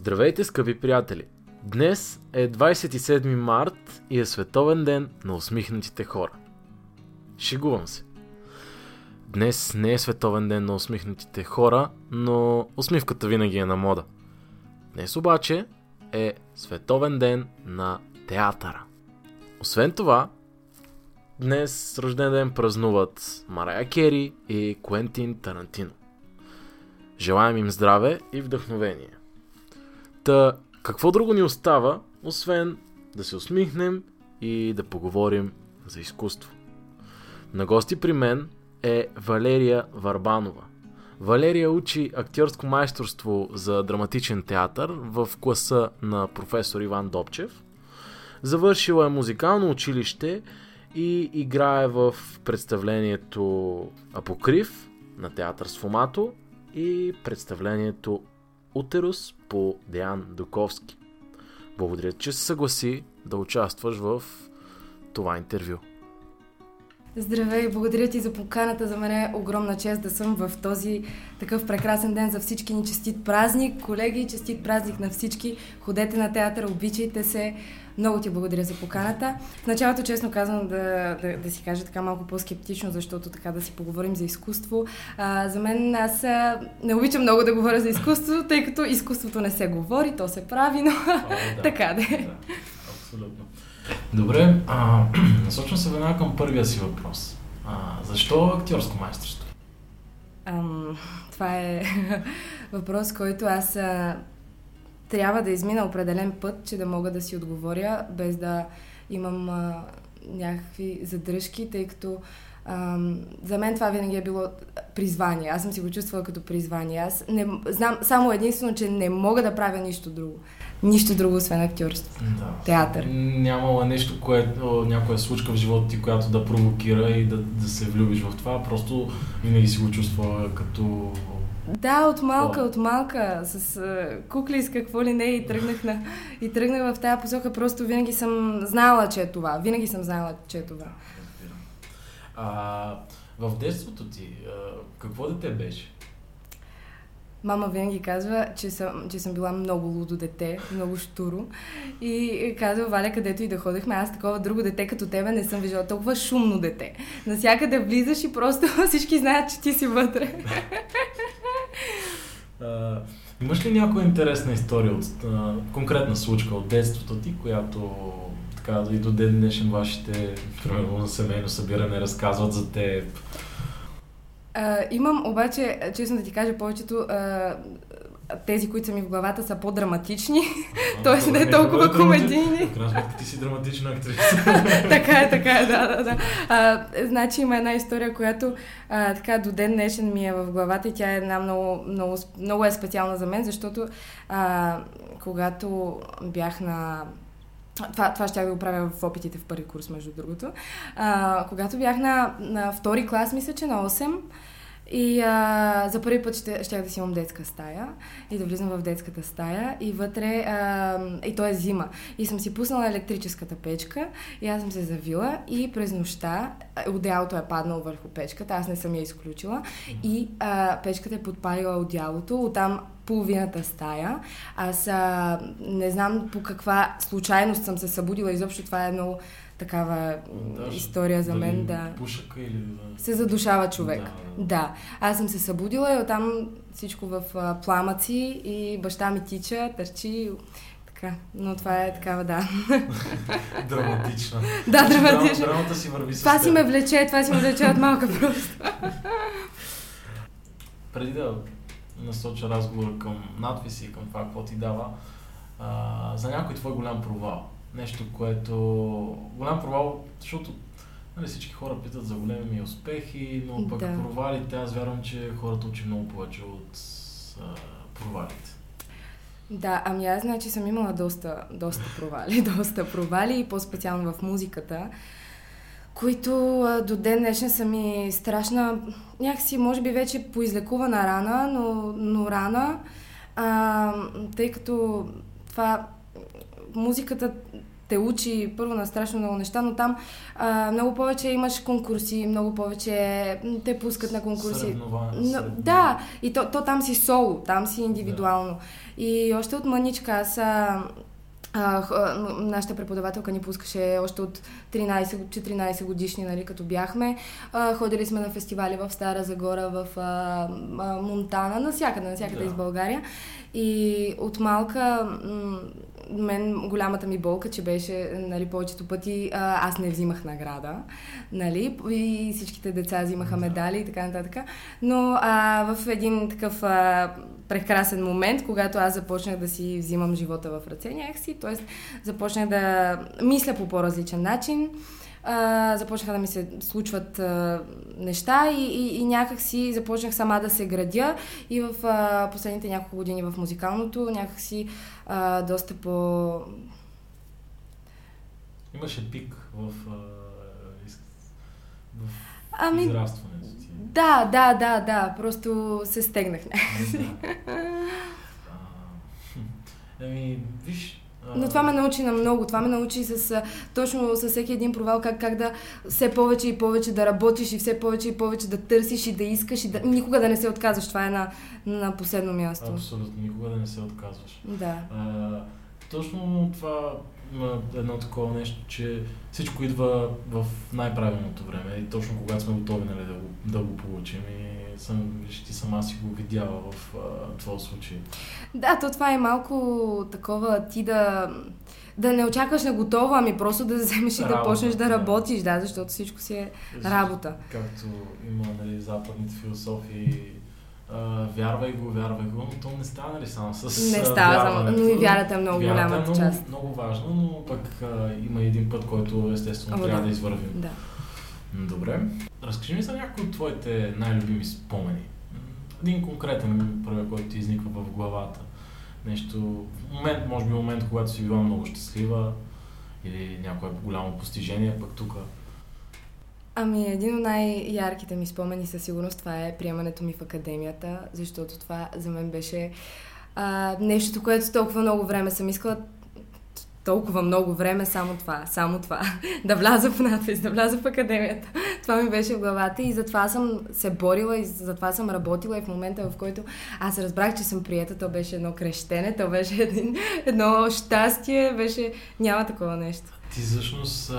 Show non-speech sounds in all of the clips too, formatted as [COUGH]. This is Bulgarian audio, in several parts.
Здравейте, скъпи приятели! Днес е 27 март и е световен ден на усмихнатите хора. Шегувам се. Днес не е световен ден на усмихнатите хора, но усмивката винаги е на мода. Днес обаче е световен ден на театъра. Освен това, днес рожден ден празнуват Марая Кери и Куентин Тарантино. Желаем им здраве и вдъхновение. Та, какво друго ни остава, освен да се усмихнем и да поговорим за изкуство? На гости при мен е Валерия Варбанова. Валерия учи актьорско майсторство за драматичен театър в класа на професор Иван Добчев. Завършила е музикално училище и играе в представлението Апокрив на театър Сфомато и представлението Утерус по Деян Доковски. Благодаря, че се съгласи да участваш в това интервю. Здравей, благодаря ти за поканата. За мен е огромна чест да съм в този такъв прекрасен ден за всички ни. Честит празник, колеги, честит празник на всички. Ходете на театър, обичайте се. Много ти благодаря за поканата. В началото, честно казвам, да, да, да си кажа така малко по-скептично, защото така да си поговорим за изкуство. А, за мен аз а, не обичам много да говоря за изкуство, тъй като изкуството не се говори, то се прави, но О, да. [LAUGHS] така да е. абсолютно. Добре, а, [CLEARS THROAT] насочвам се веднага към първия си въпрос. А, защо актьорско майсторство? Ам, това е [LAUGHS] въпрос, който аз а, трябва да измина определен път, че да мога да си отговоря, без да имам а, някакви задръжки, тъй като а, за мен това винаги е било призвание. Аз съм си го чувствала като призвание. Аз не, знам само единствено, че не мога да правя нищо друго. Нищо друго, освен актьорство. Да. Театър. Нямало нещо, което, някоя случка в живота ти, която да провокира и да, да се влюбиш в това. Просто винаги си го чувствала като да, от малка, от малка, с uh, кукли, с какво ли не и тръгнах, на, и тръгнах в тази посока. Просто винаги съм знала, че е това. Винаги съм знала, че е това. А, в детството ти, какво дете беше? Мама винаги казва, че съм, че съм била много лудо дете, много штуро. И казва, Валя, където и да ходехме, аз такова друго дете като тебе не съм виждала. Толкова шумно дете. Насякъде влизаш и просто [LAUGHS] всички знаят, че ти си вътре. [LAUGHS] Имаш ли някоя интересна история от а, конкретна случка от детството ти, която така и до ден днешен вашите, примерно на семейно събиране, разказват за теб? А, имам обаче, честно да ти кажа, повечето а, тези, които са ми в главата, са по-драматични, [LAUGHS] т.е. не е толкова комедийни. В крайна сметка ти си драматична актриса. [LAUGHS] така е, така е, да, да, да. А, значи има една история, която а, така до ден днешен ми е в главата и тя е една много, много, много е специална за мен, защото а, когато бях на това, това ще да го правя в опитите в първи курс, между другото. А, когато бях на, на втори клас, мисля, че на 8, и а, за първи път ще, ще да си имам детска стая и да влизам в детската стая и вътре, а, и то е зима. И съм си пуснала електрическата печка и аз съм се завила и през нощта одеялото е паднало върху печката, аз не съм я изключила и а, печката е подпалила одеялото, оттам половината стая. Аз а, не знам по каква случайност съм се събудила. Изобщо това е много такава Да, история за мен. Да. Пушъка или да... Се задушава човек. Да. Да. Аз съм се събудила и оттам всичко в а, пламъци и баща ми тича, търчи. Така. Но това е такава, да. [LAUGHS] Драматична. да, Значи, драматично. драм- Драмата си върви с Това си ме влече, това си ме влече от малка просто. [LAUGHS] Преди да насоча разговора към надписи и към това, какво ти дава, а, за някой твой голям провал. Нещо, което... Голям провал, защото нали, всички хора питат за големи ми успехи, но пък Да. провалите, аз вярвам, че хората учи много повече от а, провалите. Да, ами аз значи съм имала доста, доста провали, [LAUGHS] доста провали и по-специално в музиката, които а, до ден днешен са ми страшна, някакси може би вече поизлекувана рана, но, но рана, а, тъй като това музиката те учи първо на страшно много неща, но там а, много повече имаш конкурси, много повече те пускат на конкурси. Но, да, и то, то там си соло, там си индивидуално. И още от мъничка аз а, а, нашата преподавателка ни пускаше още от 13-14 годишни, нали, като бяхме. А, ходили сме на фестивали в Стара Загора, в а, а, Монтана, навсякъде, навсякъде Да. из България. И от малка м- мен голямата ми болка, че беше, нали, повечето пъти а, аз не взимах награда, нали, и всичките деца взимаха Да. медали и така нататък. Но а, в един такъв а, прекрасен момент, когато аз започнах да си взимам живота в ръце някакси, т.е. започнах да мисля по по-различен начин, а, започнаха да ми се случват а, неща и, и, и някак си започнах сама да се градя и в а, последните няколко години в музикалното някак си а, доста по... Имаше пик в, а, в Ами, израстването ти. да, да, да, да, просто се стегнах. Да. [LAUGHS] А, хм. [LAUGHS] Еми, виж... Но това ме научи на много. Това ме научи с, точно с всеки един провал как, как да все повече и повече да работиш и все повече и повече да търсиш и да искаш и да, никога да не се отказваш. Това е на, на последно място. Абсолютно, никога да не се отказваш. Да. А, точно това има едно такова нещо, че всичко идва в най-правилното време и точно когато сме готови нали, да, го, да го получим и съм, виж, ти сама си го видяла в а, твоя случай. Да, то това е малко такова ти да, да не очакваш на готово, ами просто да вземеш и да Работа, почнеш да да. работиш, да, защото всичко си е работа. Както има нали, западните философии, вярвай го, вярвай го, но то не става нали, само с Не става, само, но и вярата е много Вярата голямата е много, част. много важно, но пък а, има един път, който естествено О, трябва да. да извървим. Да. Добре. Разкажи ми за някои от твоите най-любими спомени. Един конкретен, първия, който ти изниква в главата. Нещо, момент, може би момент, когато си била много щастлива или някое голямо постижение, пък тук. Ами, един от най-ярките ми спомени със сигурност това е приемането ми в академията, защото това за мен беше а, нещото, което толкова много време съм искала толкова много време само това, само това. [LAUGHS] да вляза в надпис, да вляза в академията. Това ми беше в главата и затова съм се борила и затова съм работила и в момента, в който аз разбрах, че съм приета, то беше едно крещене, то беше един, едно щастие, беше... Няма такова нещо. Ти всъщност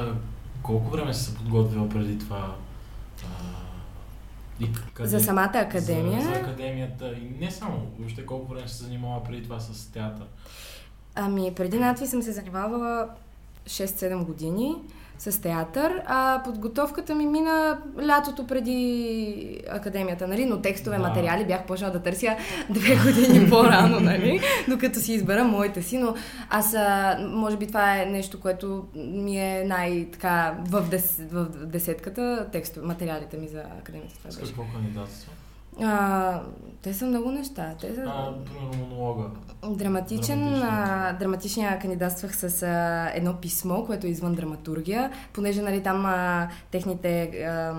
колко време си се подготвила преди това? А, и къде? За самата академия? За, за академията и не само, въобще колко време си се занимава преди това с театър? Ами, преди надви съм се занимавала 6-7 години с театър, а подготовката ми мина лятото преди академията, нали? Но текстове, Да. материали бях почнала да търся [LAUGHS] две години [LAUGHS] по-рано, нали? Докато си избера моите си, но аз, а, може би това е нещо, което ми е най-така в, дес, в десетката, текстове, материалите ми за академията. Това С какво кандидатство? А, те са много неща. Те са... А, примерно монолога. Драматичен, Драматичен. а, драматичния кандидатствах с а, едно писмо, което е извън драматургия, понеже нали, там а, техните а,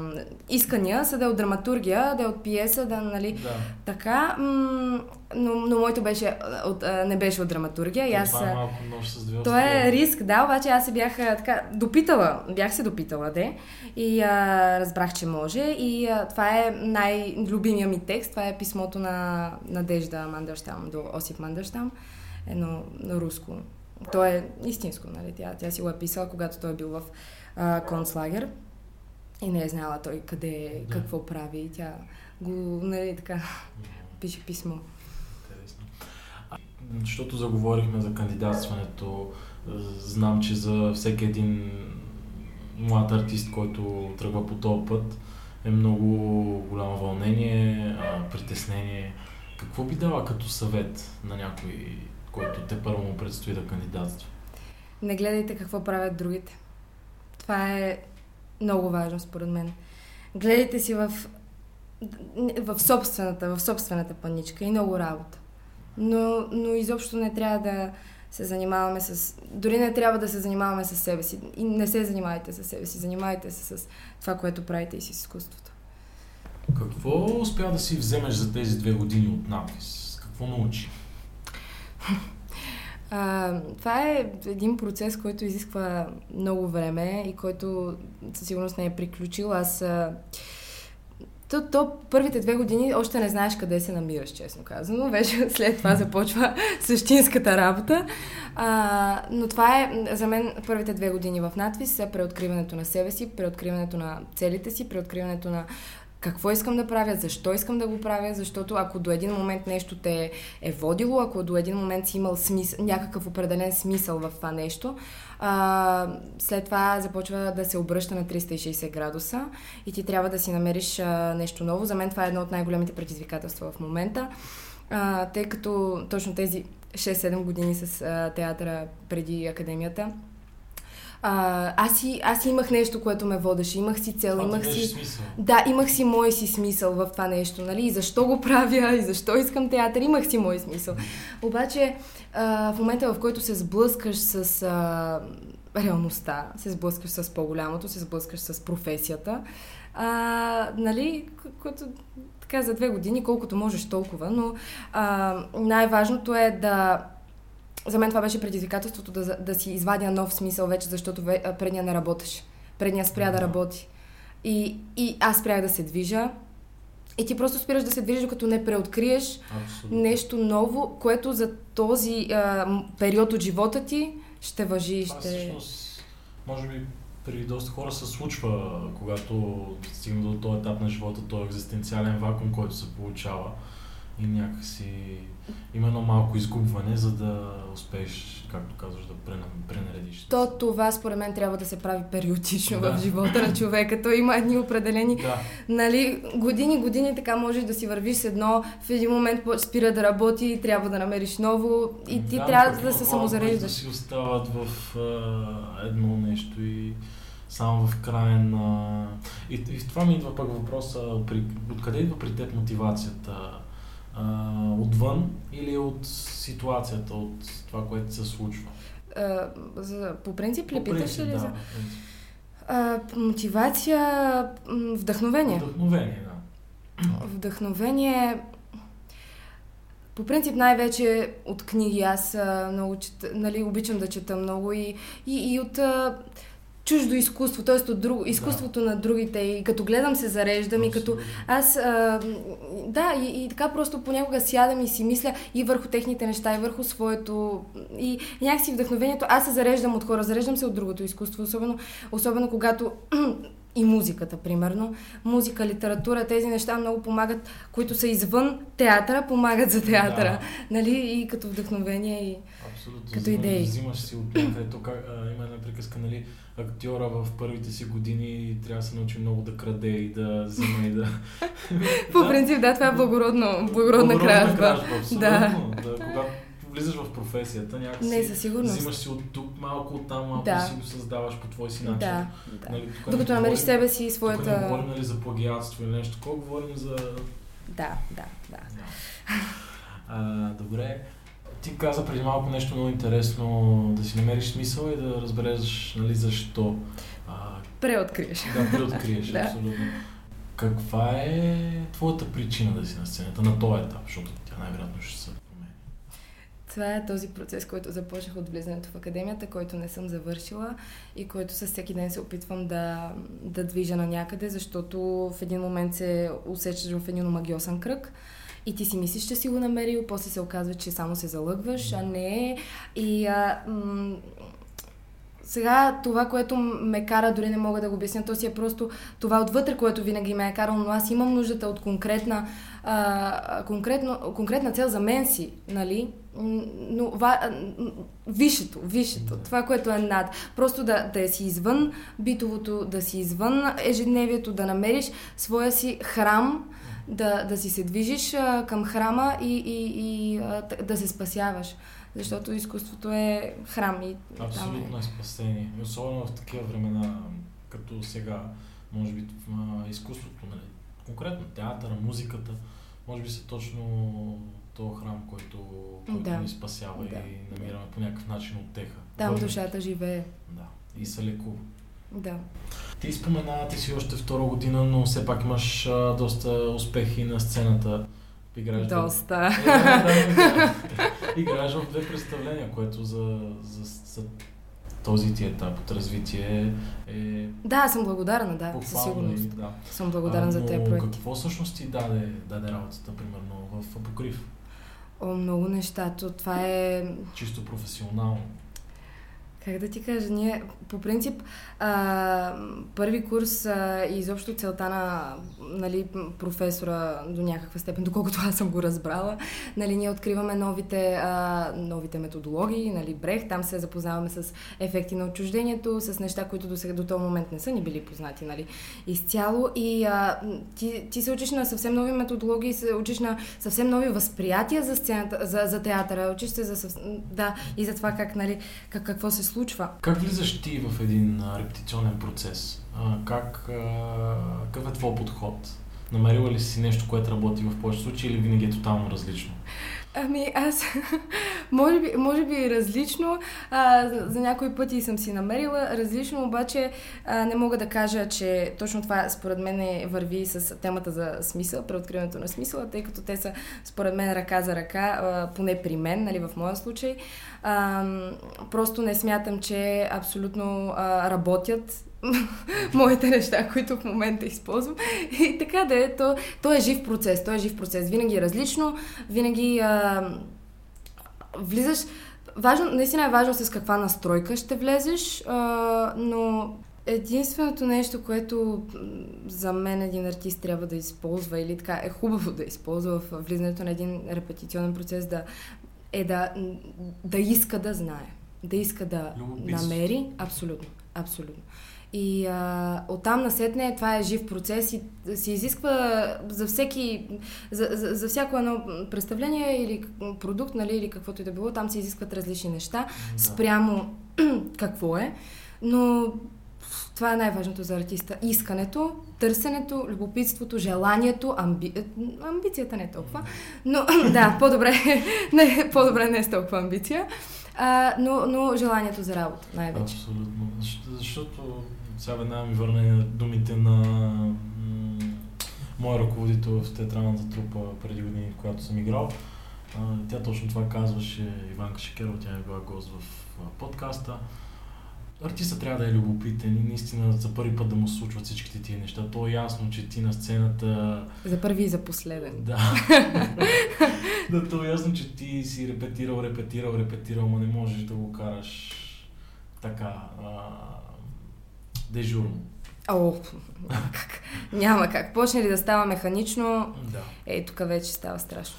искания са да е от драматургия, да е от пиеса, да нали, Да. така. М- но, но моето беше, от, а, не беше от драматургия. И То аз, това е малко нож с две то е риск, да, обаче аз се бях а, така допитала, бях се допитала, де, и а, разбрах, че може. И а, това е най-любимия ми текст, това е писмото на Надежда Мандърштам до Осип Мандърштам, едно на руско. То е истинско, нали? Тя, тя си го е писала, когато той е бил в а, концлагер и не е знала той къде е, Да. какво прави. И тя го, нали, така, [LAUGHS] пише писмо. Защото заговорихме за кандидатстването, знам, че за всеки един млад артист, който тръгва по този път, е много голямо вълнение, притеснение. Какво би дала като съвет на някой, който те първо му предстои да кандидатства? Не гледайте какво правят другите. Това е много важно, според мен. Гледайте си в, в собствената, в собствената паничка и много работа. Но, но изобщо не трябва да се занимаваме с... Дори не трябва да се занимаваме с себе си. И не се занимавайте с себе си. Занимавайте се с това, което правите и с изкуството. Какво успя да си вземеш за тези две години от надпис? Какво научи? [LAUGHS] А, това е един процес, който изисква много време и който със сигурност не е приключил. Аз. А, то, то първите две години още не знаеш къде се намираш, честно казано. Вече [LAUGHS] след това започва [LAUGHS] същинската работа. А, но това е, за мен, първите две години в надвис са преоткриването на себе си, преоткриването на целите си, преоткриването на какво искам да правя, защо искам да го правя, защото ако до един момент нещо те е водило, ако до един момент си имал смисъл, някакъв определен смисъл в това нещо, а, след това започва да се обръща на 360 градуса и ти трябва да си намериш а, нещо ново. За мен това е едно от най-големите предизвикателства в момента, а, тъй като точно тези 6-7 години с а, театъра преди академията, а, аз, си, аз имах нещо, което ме водеше, имах си цел, Това имах си... смисъл. Да, имах си мой си смисъл в това нещо, нали? И защо го правя, и защо искам театър, имах си мой смисъл. Обаче, а, в момента, в който се сблъскаш с а, реалността, се сблъскаш с по-голямото, се сблъскаш с професията, а, нали, което така за две години, колкото можеш толкова, но а, най-важното е да за мен това беше предизвикателството да, да си извадя нов смисъл вече, защото ве, предния не работеше. Предния спря да работи. И, и аз спрях да се движа. И ти просто спираш да се движиш, докато не преоткриеш Абсолютно. нещо ново, което за този а, период от живота ти ще въжи и ще... всъщност, може би при доста хора се случва, когато стигна до този етап на живота, този екзистенциален вакуум, който се получава и някакси има едно малко изгубване, за да успееш, както казваш, да прена- пренаредиш. То това според мен трябва да се прави периодично Да. в живота на човека. То има едни определени Да, Нали, години, години така можеш да си вървиш с едно, в един момент спира да работи и трябва да намериш ново и ти да, трябва да се самозареждаш. си остават в а, едно нещо и само в края на... И, и в това ми идва пък въпроса, при, откъде идва при теб мотивацията? А, отвън или от ситуацията, от това, което се случва? А, за, по принцип ли питаш принцип, ли да, за... А, мотивация, вдъхновение. Вдъхновение, да. Вдъхновение. По принцип най-вече от книги. Аз много чета, нали, обичам да чета много и, и, и от чуждо изкуство, т.е. от друго, изкуството на другите. И като гледам се зареждам и като Абсолютно. Аз, а, да, и, и така просто понякога сядам и си мисля и върху техните неща, и върху своето. И, някакси вдъхновението. Аз се зареждам от хора, зареждам се от другото изкуство, особено, особено когато. [CLEARS THROAT] И музиката, примерно. Музика, литература, тези неща много помагат, които са извън театъра, помагат за театъра. Нали? И като вдъхновение. И... Абсолютно. Като идеи. Взимаш си от някъде. То как, а, има една приказка, нали, актьора в първите си години трябва да се научи много да краде и да взима и да... По принцип, да, това е благородно, благородна кражба. абсолютно. Да. да. Когато влизаш в професията, някакси Не, със сигурност. взимаш си от тук малко, от там малко Да. си го създаваш по твой си начин. Да, да. Нали, Докато намериш себе си и Тук не своята... говорим нали, за плагиатство или нещо такова, говорим за... Да, да, да. Да. А, добре. Ти каза преди малко нещо много интересно, да си намериш смисъл и да разбереш нали, защо. А, Преоткриеш. да, преоткриеш, [LAUGHS] Да. абсолютно. Каква е твоята причина да си на сцената на този етап? Защото Тя най-вероятно ще се промени. Това е този процес, който започнах от влизането в академията, който не съм завършила и който със всеки ден се опитвам да, да движа на някъде, защото в един момент се усещаш в един магиосен кръг и ти си мислиш, че си го намерил, после се оказва, че само се залъгваш, а не. И а, м- сега това, което ме кара, дори не мога да го обясня, то си е просто това отвътре, което винаги ме е карало, но аз имам нуждата от конкретна, а, конкретно, конкретна цел за мен си, нали? Но ва, висшето, висшето, това, което е над. Просто да, да си извън битовото, да си извън ежедневието, да намериш своя си храм, да, да си се движиш а, към храма и, и, и а, да се спасяваш. Защото изкуството е храм и Абсолютно там е спасение. И особено в такива времена, като сега, може би в изкуството, нали? конкретно театъра, музиката, може би са точно този храм, който, който Да. ни спасява Да. и намираме по някакъв начин оттеха. Там душата живее. Да. И се лекува. Да. Ти спомена, ти си още втора година, но все пак имаш а, доста успехи на сцената. Играеш Доста. Е, да, да, да. Играеш в две представления, което за, за, за този ти етап от развитие е Да, съм благодарна, да, със сигурност. Да. Съм благодарна за но тези проекти. какво всъщност ти даде, даде работата, примерно, в Апокрив? О, много неща. То, това е Чисто професионално. Как да ти кажа, ние по принцип а, първи курс и изобщо целта на нали, професора до някаква степен, доколкото аз съм го разбрала, нали, ние откриваме новите, а, новите методологии, нали, брех, там се запознаваме с ефекти на отчуждението, с неща, които до, сега, до този момент не са ни били познати нали, изцяло. И а, ти, ти се учиш на съвсем нови методологии, се учиш на съвсем нови възприятия за сцената, за, за театъра, учиш се за да, и за това как, нали, как, какво се случва. Как влизаш ти в един репетиционен процес? Как, какъв е твой подход? Намерила ли си нещо, което работи в повече случаи или винаги е тотално различно? Ами аз, [LAUGHS] може би, може би различно, а, за, за някои пъти съм си намерила, различно обаче а, не мога да кажа, че точно това според мен е, върви с темата за смисъл, преоткриването на смисъла, тъй като те са според мен ръка за ръка, а, поне при мен, нали, в моя случай. А, просто не смятам, че абсолютно а, работят [LAUGHS] моите неща, които в момента използвам. И така да е, то, то е жив процес, то е жив процес. Винаги е различно, винаги а, влизаш... Важно, наистина е важно с каква настройка ще влезеш, а, но единственото нещо, което за мен един артист трябва да използва или така е хубаво да използва в влизането на един репетиционен процес да, е да, да иска да знае, да иска да намери. Абсолютно, абсолютно. И а, оттам насетне това е жив процес и се изисква за всеки, за, за, за всяко едно представление или продукт, нали, или каквото и да било, там се изискват различни неща, Да. спрямо [CLEARS THROAT] какво е, но това е най-важното за артиста. Искането, търсенето, любопитството, желанието, амби... амбицията не е толкова, но [CLEARS THROAT] да, по-добре, [LAUGHS] не, по-добре не е с толкова амбиция, а, но, но желанието за работа най-вече. Абсолютно. Защо- Защото сега веднага ми върна думите на м- моя ръководител в театралната трупа преди години, в която съм играл. А, тя точно това казваше, Иванка Шекерова, тя е била гост в подкаста. Артистът трябва да е любопитен и наистина за първи път да му случват всичките тия неща. То е ясно, че ти на сцената За първи и за последен. да. [LAUGHS] да, то е ясно, че ти си репетирал, репетирал, репетирал, но не можеш да го караш така а, дежурно. О, как. Няма как. Почне ли да става механично, Да. е, тук вече става страшно.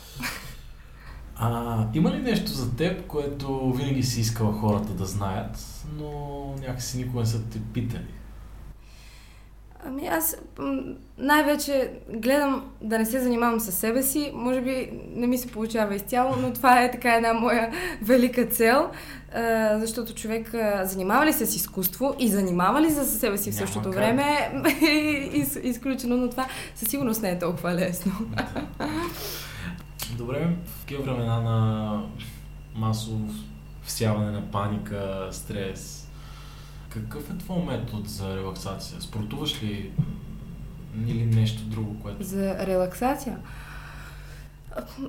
А, има ли нещо за теб, което винаги си искала хората да знаят, но някакси никога не са те питали? Ами аз най-вече гледам да не се занимавам с себе си. Може би не ми се получава изцяло, но това е така една моя [LAUGHS] велика цел. Защото човек занимава ли се с изкуство и занимава ли се с себе си в Няма същото как. време е [LAUGHS] из, изключено, но това със сигурност не е толкова лесно. [LAUGHS] Добре, в такива времена на масово всяване на паника, стрес, какъв е твой метод за релаксация? Спортуваш ли или нещо друго, което... За релаксация.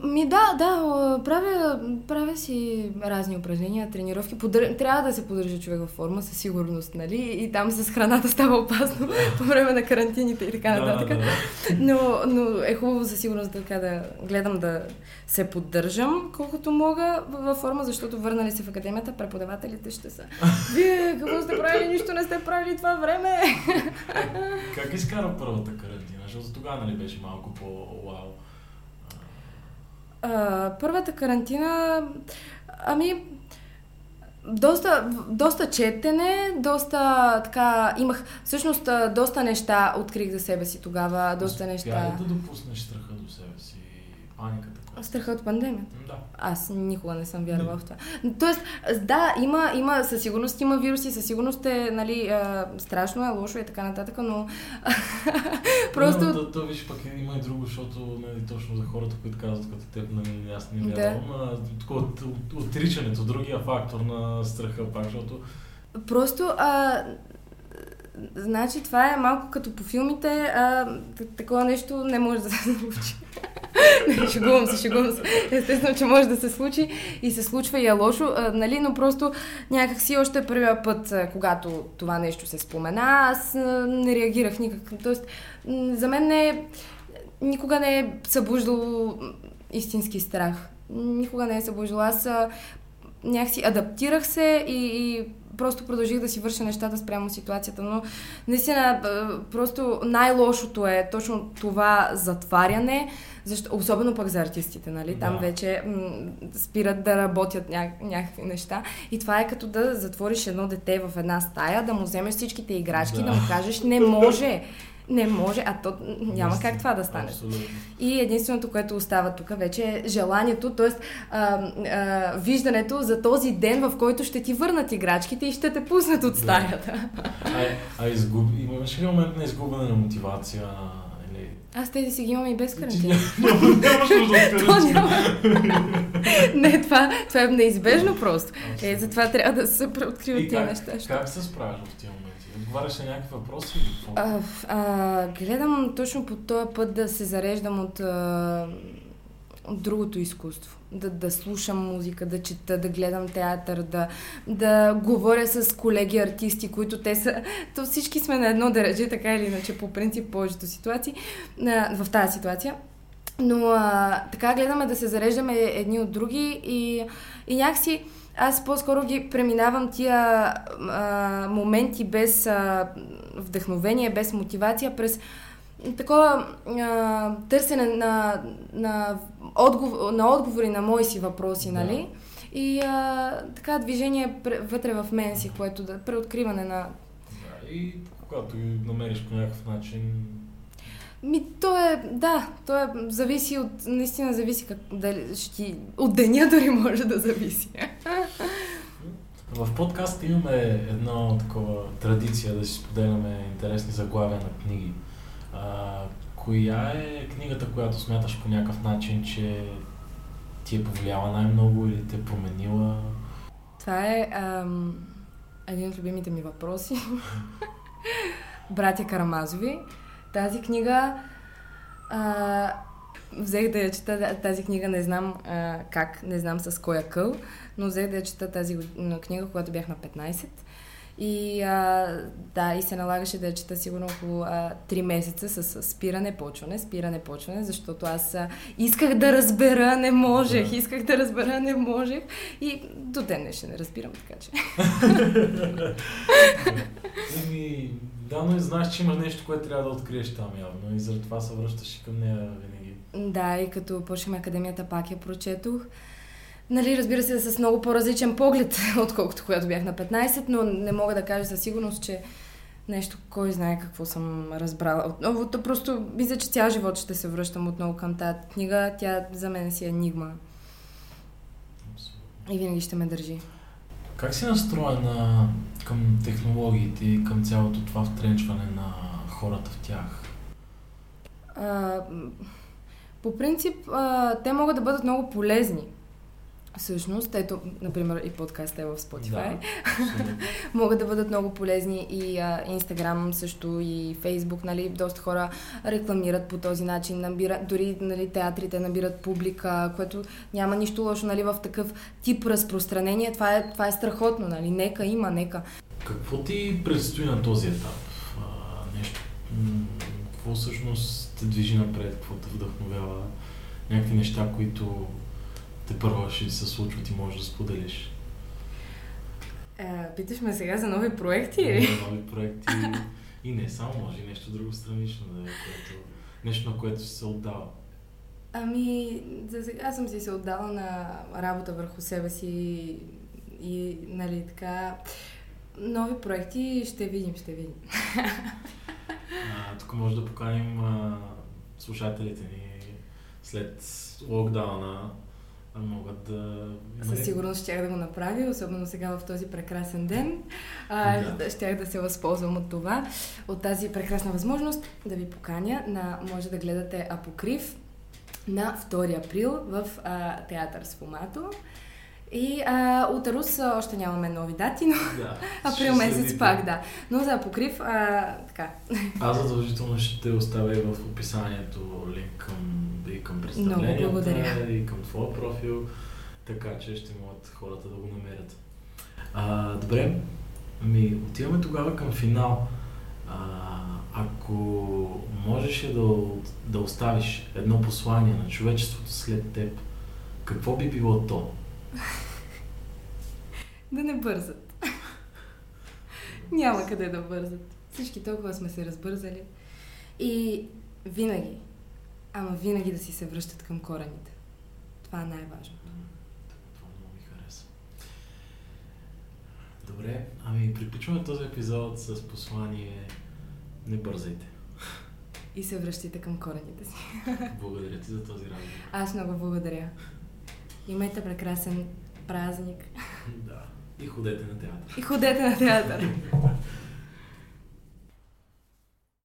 Ми да, да, правя, правя си разни упражнения, тренировки. Подър... Трябва да се поддържа човек във форма, със сигурност, нали? И там с храната става опасно [LAUGHS] по време на карантините и така нататък. Да, да, да. Но, но е хубаво със сигурност така да гледам да се поддържам колкото мога във форма, защото върнали се в академията, преподавателите ще са. Вие какво сте правили? Нищо не сте правили това време. как изкара първата карантина? Защото тогава нали беше малко по-вау. А, първата карантина, ами, доста, доста четене, доста така, имах, всъщност, доста неща открих за себе си тогава, доста неща. Успя да допуснеш страха до себе си, паниката? Страха от пандемията? Да. Аз никога не съм вярвала в това. Тоест, да, има, има, със сигурност има вируси, със сигурност е, нали, а, страшно е, лошо е така нататък, но [LAUGHS] просто... Но, то, виж, пък има и друго, защото, нали, точно за хората, които казват като теб, нали, аз не вярвам, да. от, отричането, другия фактор на страха пак, защото... Просто, а, Значи това е малко като по филмите, а такова нещо не може да се случи. [LAUGHS] не, шегувам се, шегувам се. Естествено, че може да се случи и се случва и е лошо, а, нали, но просто някак си още първия път, когато това нещо се спомена, аз а, не реагирах никак. Тоест, за мен не никога не е събуждало истински страх. Никога не е събуждало. Аз някакси адаптирах се и, и просто продължих да си върша нещата спрямо ситуацията, но наистина просто най-лошото е точно това затваряне, защо, особено пък за артистите, нали? Там да. вече м- спират да работят ня- някакви неща. И това е като да затвориш едно дете в една стая, да му вземеш всичките играчки, да, да му кажеш не може. [LAUGHS] Не може, а то няма как това да стане. Абсолютно. И единственото, което остава тук вече е желанието, т.е. виждането за този ден, в който ще ти върнат играчките и ще те пуснат от стаята. А, а изгуб... имаш ли момент на изгубване на мотивация? Или... Аз тези си ги имам и без карантина. Нямаш нужда [LAUGHS] Не, това, това е неизбежно просто. Е, затова трябва да се преоткриват тези неща. Как се справяш в тия моменти? Отговаряш на някакви въпроси? А, а, гледам точно по този път да се зареждам от, а, от другото изкуство. Да, да слушам музика, да чета, да гледам театър, да, да говоря с колеги артисти, които те са... То всички сме на едно държе, така или иначе, по принцип, повечето ситуации, а, в тази ситуация. Но а, така гледаме да се зареждаме едни от други и, и някакси аз по-скоро ги преминавам тия а, моменти без а, вдъхновение, без мотивация, през такова а, търсене на, на, отговор, на отговори на мои си въпроси, да. нали? И а, така движение вътре в мен си, което да преоткриване на... Да, и когато намериш по някакъв начин ми, то е, да, то е, зависи от, наистина зависи как, дали ще ти, от деня дори може да зависи. В подкаст имаме една такова традиция да си споделяме интересни заглавия на книги. А, коя е книгата, която смяташ по някакъв начин, че ти е повлияла най-много или те е променила? Това е ам, един от любимите ми въпроси. [LAUGHS] Братя Карамазови. Тази книга а, взех да я чета тази книга, не знам а, как, не знам с кой къл, но взех да я чета тази книга, когато бях на 15. И а, да, и се налагаше да я чета сигурно около а, 3 месеца с спиране, почване, спиране, почване, защото аз а, исках да разбера, не можех, исках да разбера, не можех. И до ден ще не разбирам, така че. [LAUGHS] Еми, да, но и знаеш, че има нещо, което трябва да откриеш там явно и заради това се връщаш и към нея винаги. Да, и като почнем академията пак я прочетох. Нали, разбира се, с много по-различен поглед, [LAUGHS] отколкото когато бях на 15, но не мога да кажа със сигурност, че нещо, кой знае какво съм разбрала. Отново, то просто мисля, че цял живот ще се връщам отново към тази книга. Тя за мен си е енигма. И винаги ще ме държи. Как си настроена към технологиите и към цялото това втренчване на хората в тях? А, по принцип, а, те могат да бъдат много полезни. Всъщност, ето, например, и подкаст е в Spotify. Да, [LAUGHS] Могат да бъдат много полезни и а, Instagram също, и Facebook, нали, доста хора рекламират по този начин, набират, дори нали, театрите набират публика, което няма нищо лошо нали, в такъв тип разпространение. Това е, това е страхотно, нали, нека има, нека. Какво ти предстои на този етап? А, нещо, какво всъщност те движи напред, какво те вдъхновява? Някакви неща, които те първо ще се случват и можеш да споделиш. Е, питаш ме сега за нови проекти? Има нови проекти и не само, може и нещо друго странично да е, което, нещо на което се отдава. Ами, за сега съм си се отдала на работа върху себе си и, нали, така, нови проекти ще видим, ще видим. А, тук може да поканим а, слушателите ни след локдауна а могат да... Със сигурност щях да го направя, особено сега в този прекрасен ден. А, Да. Щях да се възползвам от това, от тази прекрасна възможност да ви поканя на, може да гледате Апокрив на 2 април в а, театър Сфомато. И а, от Рус а, още нямаме нови дати, но Да, [LAUGHS] април ще месец следите. пак, да. Но за Апокрив, а, така, Аз задължително ще оставя и в описанието линк към, и към представленията, и към твоя профил, така че ще могат хората да го намерят. А, добре, ами отиваме тогава към финал. А, ако можеш да, да оставиш едно послание на човечеството след теб, какво би било то? [LAUGHS] да не бързат. [LAUGHS] Няма къде да бързат. Всички толкова сме се разбързали. И винаги, ама винаги да си се връщат към корените. Това е най-важното. Това много ми хареса. Добре, ами приключваме този епизод с послание Не бързайте. И се връщайте към корените си. [LAUGHS] Благодаря ти за този разговор. Аз много благодаря. Имайте прекрасен празник. Да. И ходете на театър. И ходете на театър. [LAUGHS]